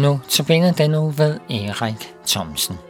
Nu tabiner den nu ved Erik Thomsen.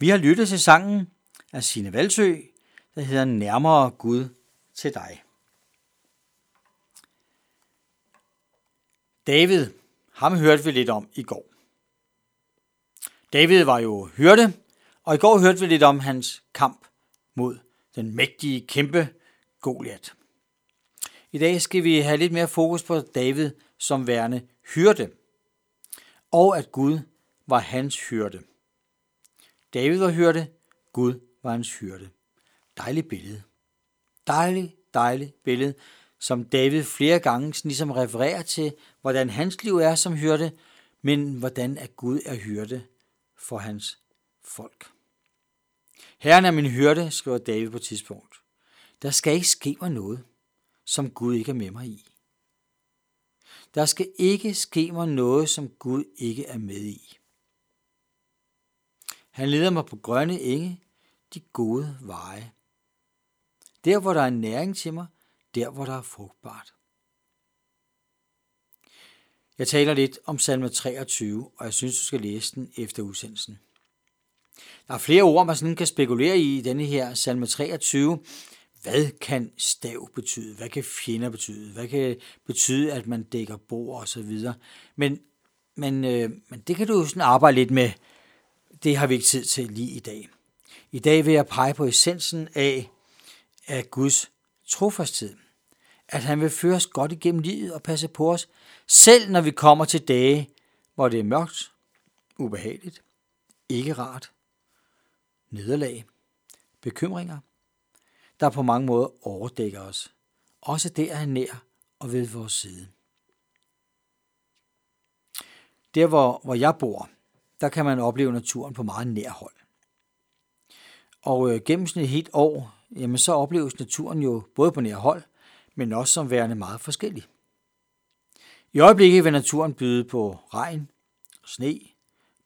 Vi har lyttet til sangen af Sine Valsø, der hedder Nærmere Gud til dig. David, ham hørte vi lidt om i går. David var jo hørte, og i går hørte vi lidt om hans kamp mod den mægtige kæmpe Goliat. I dag skal vi have lidt mere fokus på David som værende hyrde, og at Gud var hans hyrde. David var hyrde, Gud var hans hyrde. Dejligt billede. Dejligt, dejligt billede, som David flere gange ligesom refererer til, hvordan hans liv er som hyrde, men hvordan at Gud er hyrde for hans folk. Herren er min hyrde, skriver David på et tidspunkt. Der skal ikke ske mig noget, som Gud ikke er med mig i. Der skal ikke ske mig noget, som Gud ikke er med i. Han leder mig på grønne enge, de gode veje. Der, hvor der er næring til mig, der, hvor der er frugtbart. Jeg taler lidt om salme 23, og jeg synes, du skal læse den efter udsendelsen. Der er flere ord, man sådan kan spekulere i i denne her salme 23. Hvad kan stav betyde? Hvad kan fjender betyde? Hvad kan betyde, at man dækker bord og så videre? Men, men, øh, men det kan du jo sådan arbejde lidt med. Det har vi ikke tid til lige i dag. I dag vil jeg pege på essensen af, af Guds trofasthed. At han vil føre os godt igennem livet og passe på os, selv når vi kommer til dage, hvor det er mørkt, ubehageligt, ikke rart, nederlag, bekymringer, der på mange måder overdækker os. Også der er han nær og ved vores side. Der, hvor, hvor jeg bor, der kan man opleve naturen på meget nær hold. Og øh, gennem sådan et helt år, jamen så opleves naturen jo både på nær hold, men også som værende meget forskellig. I øjeblikket vil naturen byde på regn, sne,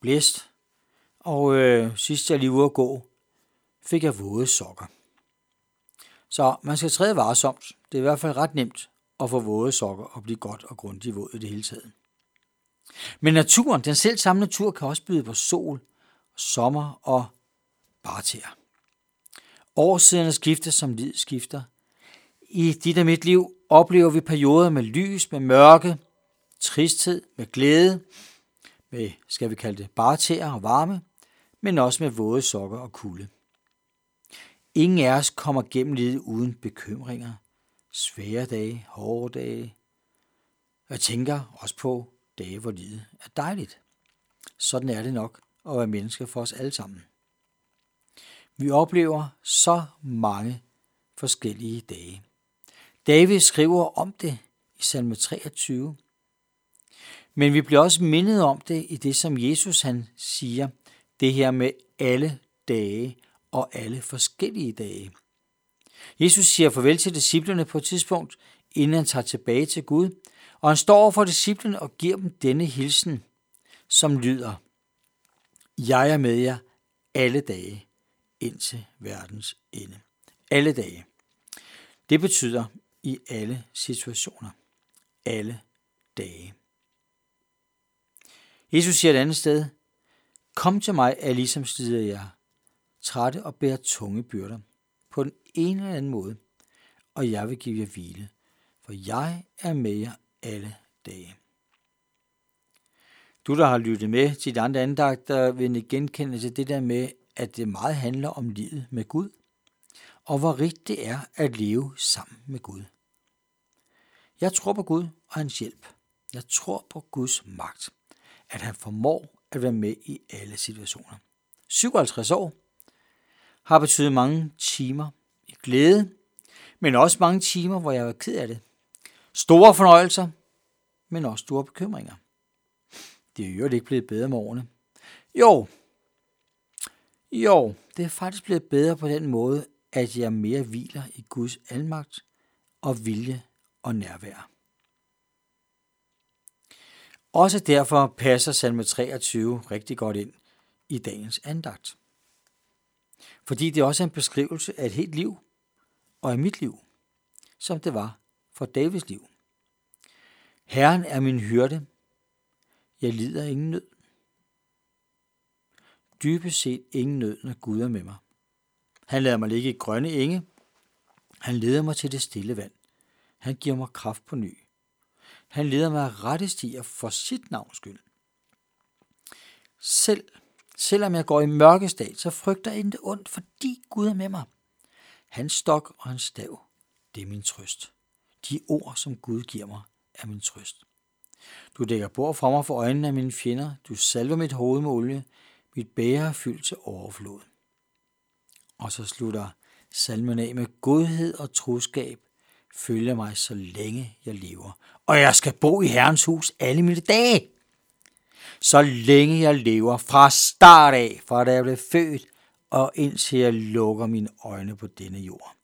blæst, og øh, sidst jeg lige ude at gå, fik jeg våde sokker. Så man skal træde varsomt. Det er i hvert fald ret nemt at få våde sokker og blive godt og grundigt våd i det hele taget. Men naturen, den selv samme natur, kan også byde på sol, sommer og barter. Årsiderne skifter som livet skifter. I dit og mit liv oplever vi perioder med lys, med mørke, tristhed, med glæde, med, skal vi kalde det, barter og varme, men også med våde sokker og kulde. Ingen af os kommer gennem livet uden bekymringer, svære dage, hårde dage. Jeg tænker også på dage, hvor livet er dejligt. Sådan er det nok at være menneske for os alle sammen. Vi oplever så mange forskellige dage. David skriver om det i salme 23. Men vi bliver også mindet om det i det, som Jesus han siger, det her med alle dage og alle forskellige dage. Jesus siger farvel til disciplerne på et tidspunkt, inden han tager tilbage til Gud, og han står over for disciplen og giver dem denne hilsen, som lyder, Jeg er med jer alle dage indtil verdens ende. Alle dage. Det betyder i alle situationer. Alle dage. Jesus siger et andet sted, Kom til mig, alle som slider jer, trætte og bærer tunge byrder, på den ene eller anden måde, og jeg vil give jer hvile, for jeg er med jer alle dage. Du, der har lyttet med til de andre andagter, vil genkende til det der med, at det meget handler om livet med Gud, og hvor rigtigt det er at leve sammen med Gud. Jeg tror på Gud og hans hjælp. Jeg tror på Guds magt, at han formår at være med i alle situationer. 57 år har betydet mange timer i glæde, men også mange timer, hvor jeg var ked af det. Store fornøjelser, men også store bekymringer. Det er jo ikke blevet bedre med årene. Jo, jo, det er faktisk blevet bedre på den måde, at jeg mere hviler i Guds almagt og vilje og nærvær. Også derfor passer salme 23 rigtig godt ind i dagens andagt. Fordi det også er en beskrivelse af et helt liv og af mit liv, som det var for Davids liv. Herren er min hyrde. Jeg lider ingen nød. Dybest set ingen nød, når Gud er med mig. Han lader mig ligge i grønne enge. Han leder mig til det stille vand. Han giver mig kraft på ny. Han leder mig rette stier for sit navns skyld. Selv, selvom jeg går i mørkestad, så frygter jeg intet ondt, fordi Gud er med mig. Hans stok og hans stav, det er min trøst. De ord, som Gud giver mig, er min trøst. Du dækker bord fra mig for øjnene af mine fjender. Du salver mit hoved med olie. Mit bære er fyldt til overflod. Og så slutter salmen af med godhed og troskab følger mig, så længe jeg lever. Og jeg skal bo i Herrens hus alle mine dage. Så længe jeg lever, fra start af, fra da jeg blev født, og indtil jeg lukker mine øjne på denne jord.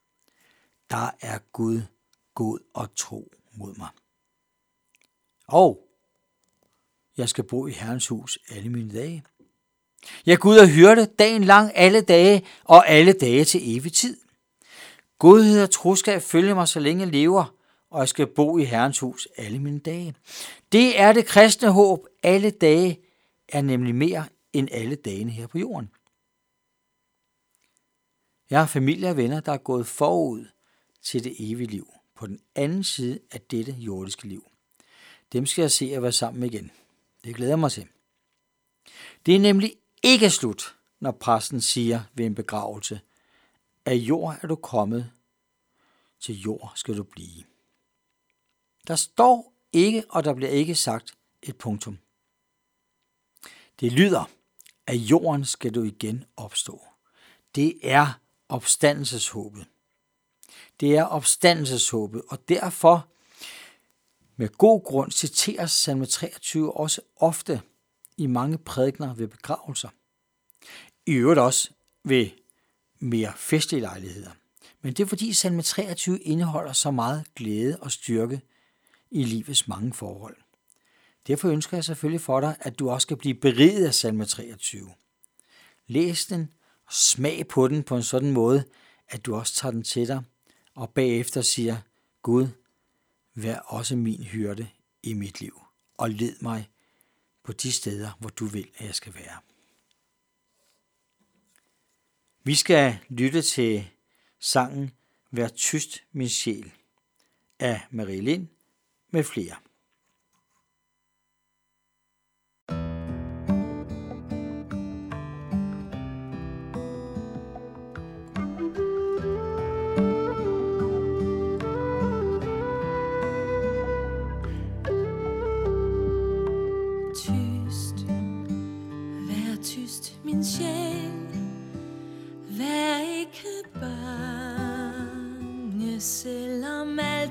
Der er Gud god og tro mod mig. Og jeg skal bo i Herrens hus alle mine dage. Jeg Gud er hyrde dagen lang alle dage og alle dage til evig tid. Godhed og troskab følger mig, så længe jeg lever, og jeg skal bo i Herrens hus alle mine dage. Det er det kristne håb. Alle dage er nemlig mere end alle dagene her på jorden. Jeg har familie og venner, der er gået forud til det evige liv, på den anden side af dette jordiske liv. Dem skal jeg se at være sammen igen. Det glæder mig til. Det er nemlig ikke slut, når præsten siger ved en begravelse, af jord er du kommet, til jord skal du blive. Der står ikke, og der bliver ikke sagt et punktum. Det lyder, at jorden skal du igen opstå. Det er opstandelseshåbet. Det er opstandelseshåbet, og derfor med god grund citeres salme 23 også ofte i mange prædikner ved begravelser. I øvrigt også ved mere festlige lejligheder. Men det er fordi salme 23 indeholder så meget glæde og styrke i livets mange forhold. Derfor ønsker jeg selvfølgelig for dig, at du også skal blive beriget af salme 23. Læs den og smag på den på en sådan måde, at du også tager den til dig og bagefter siger, Gud, vær også min hyrde i mit liv, og led mig på de steder, hvor du vil, at jeg skal være. Vi skal lytte til sangen Vær tyst, min sjæl af Marie Lind med flere.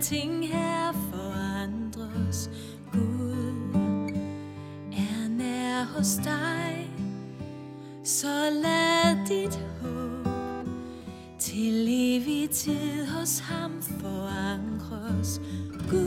Ting her forandres. Gud er nær hos dig, så lad dit håb til evig tid hos ham forankres. Gud,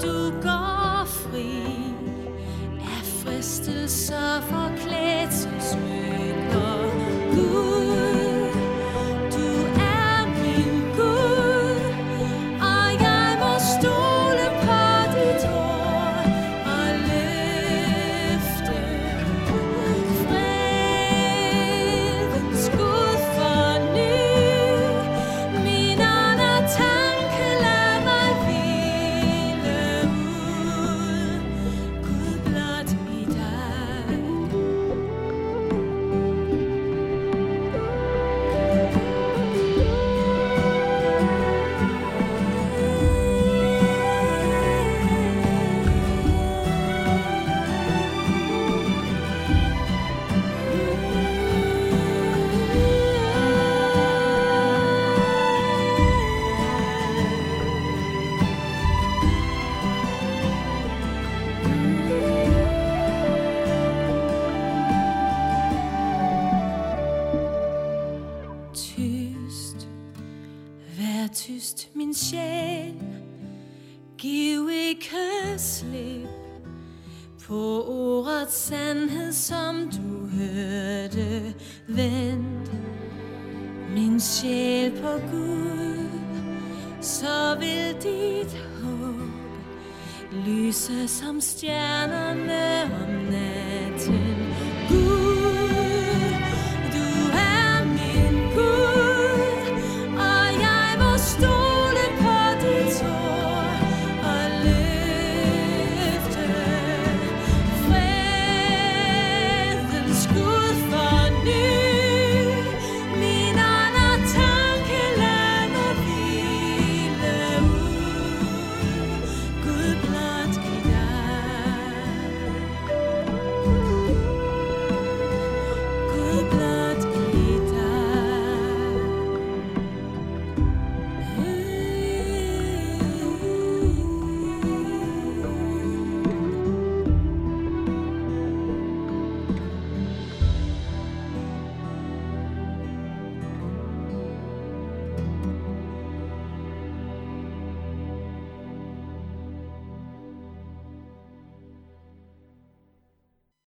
så du sjæl. Giv ikke slip på ordets sandhed, som du hørte. Vent min sjæl på Gud Så vil dit håb lyse som stjernerne om natten.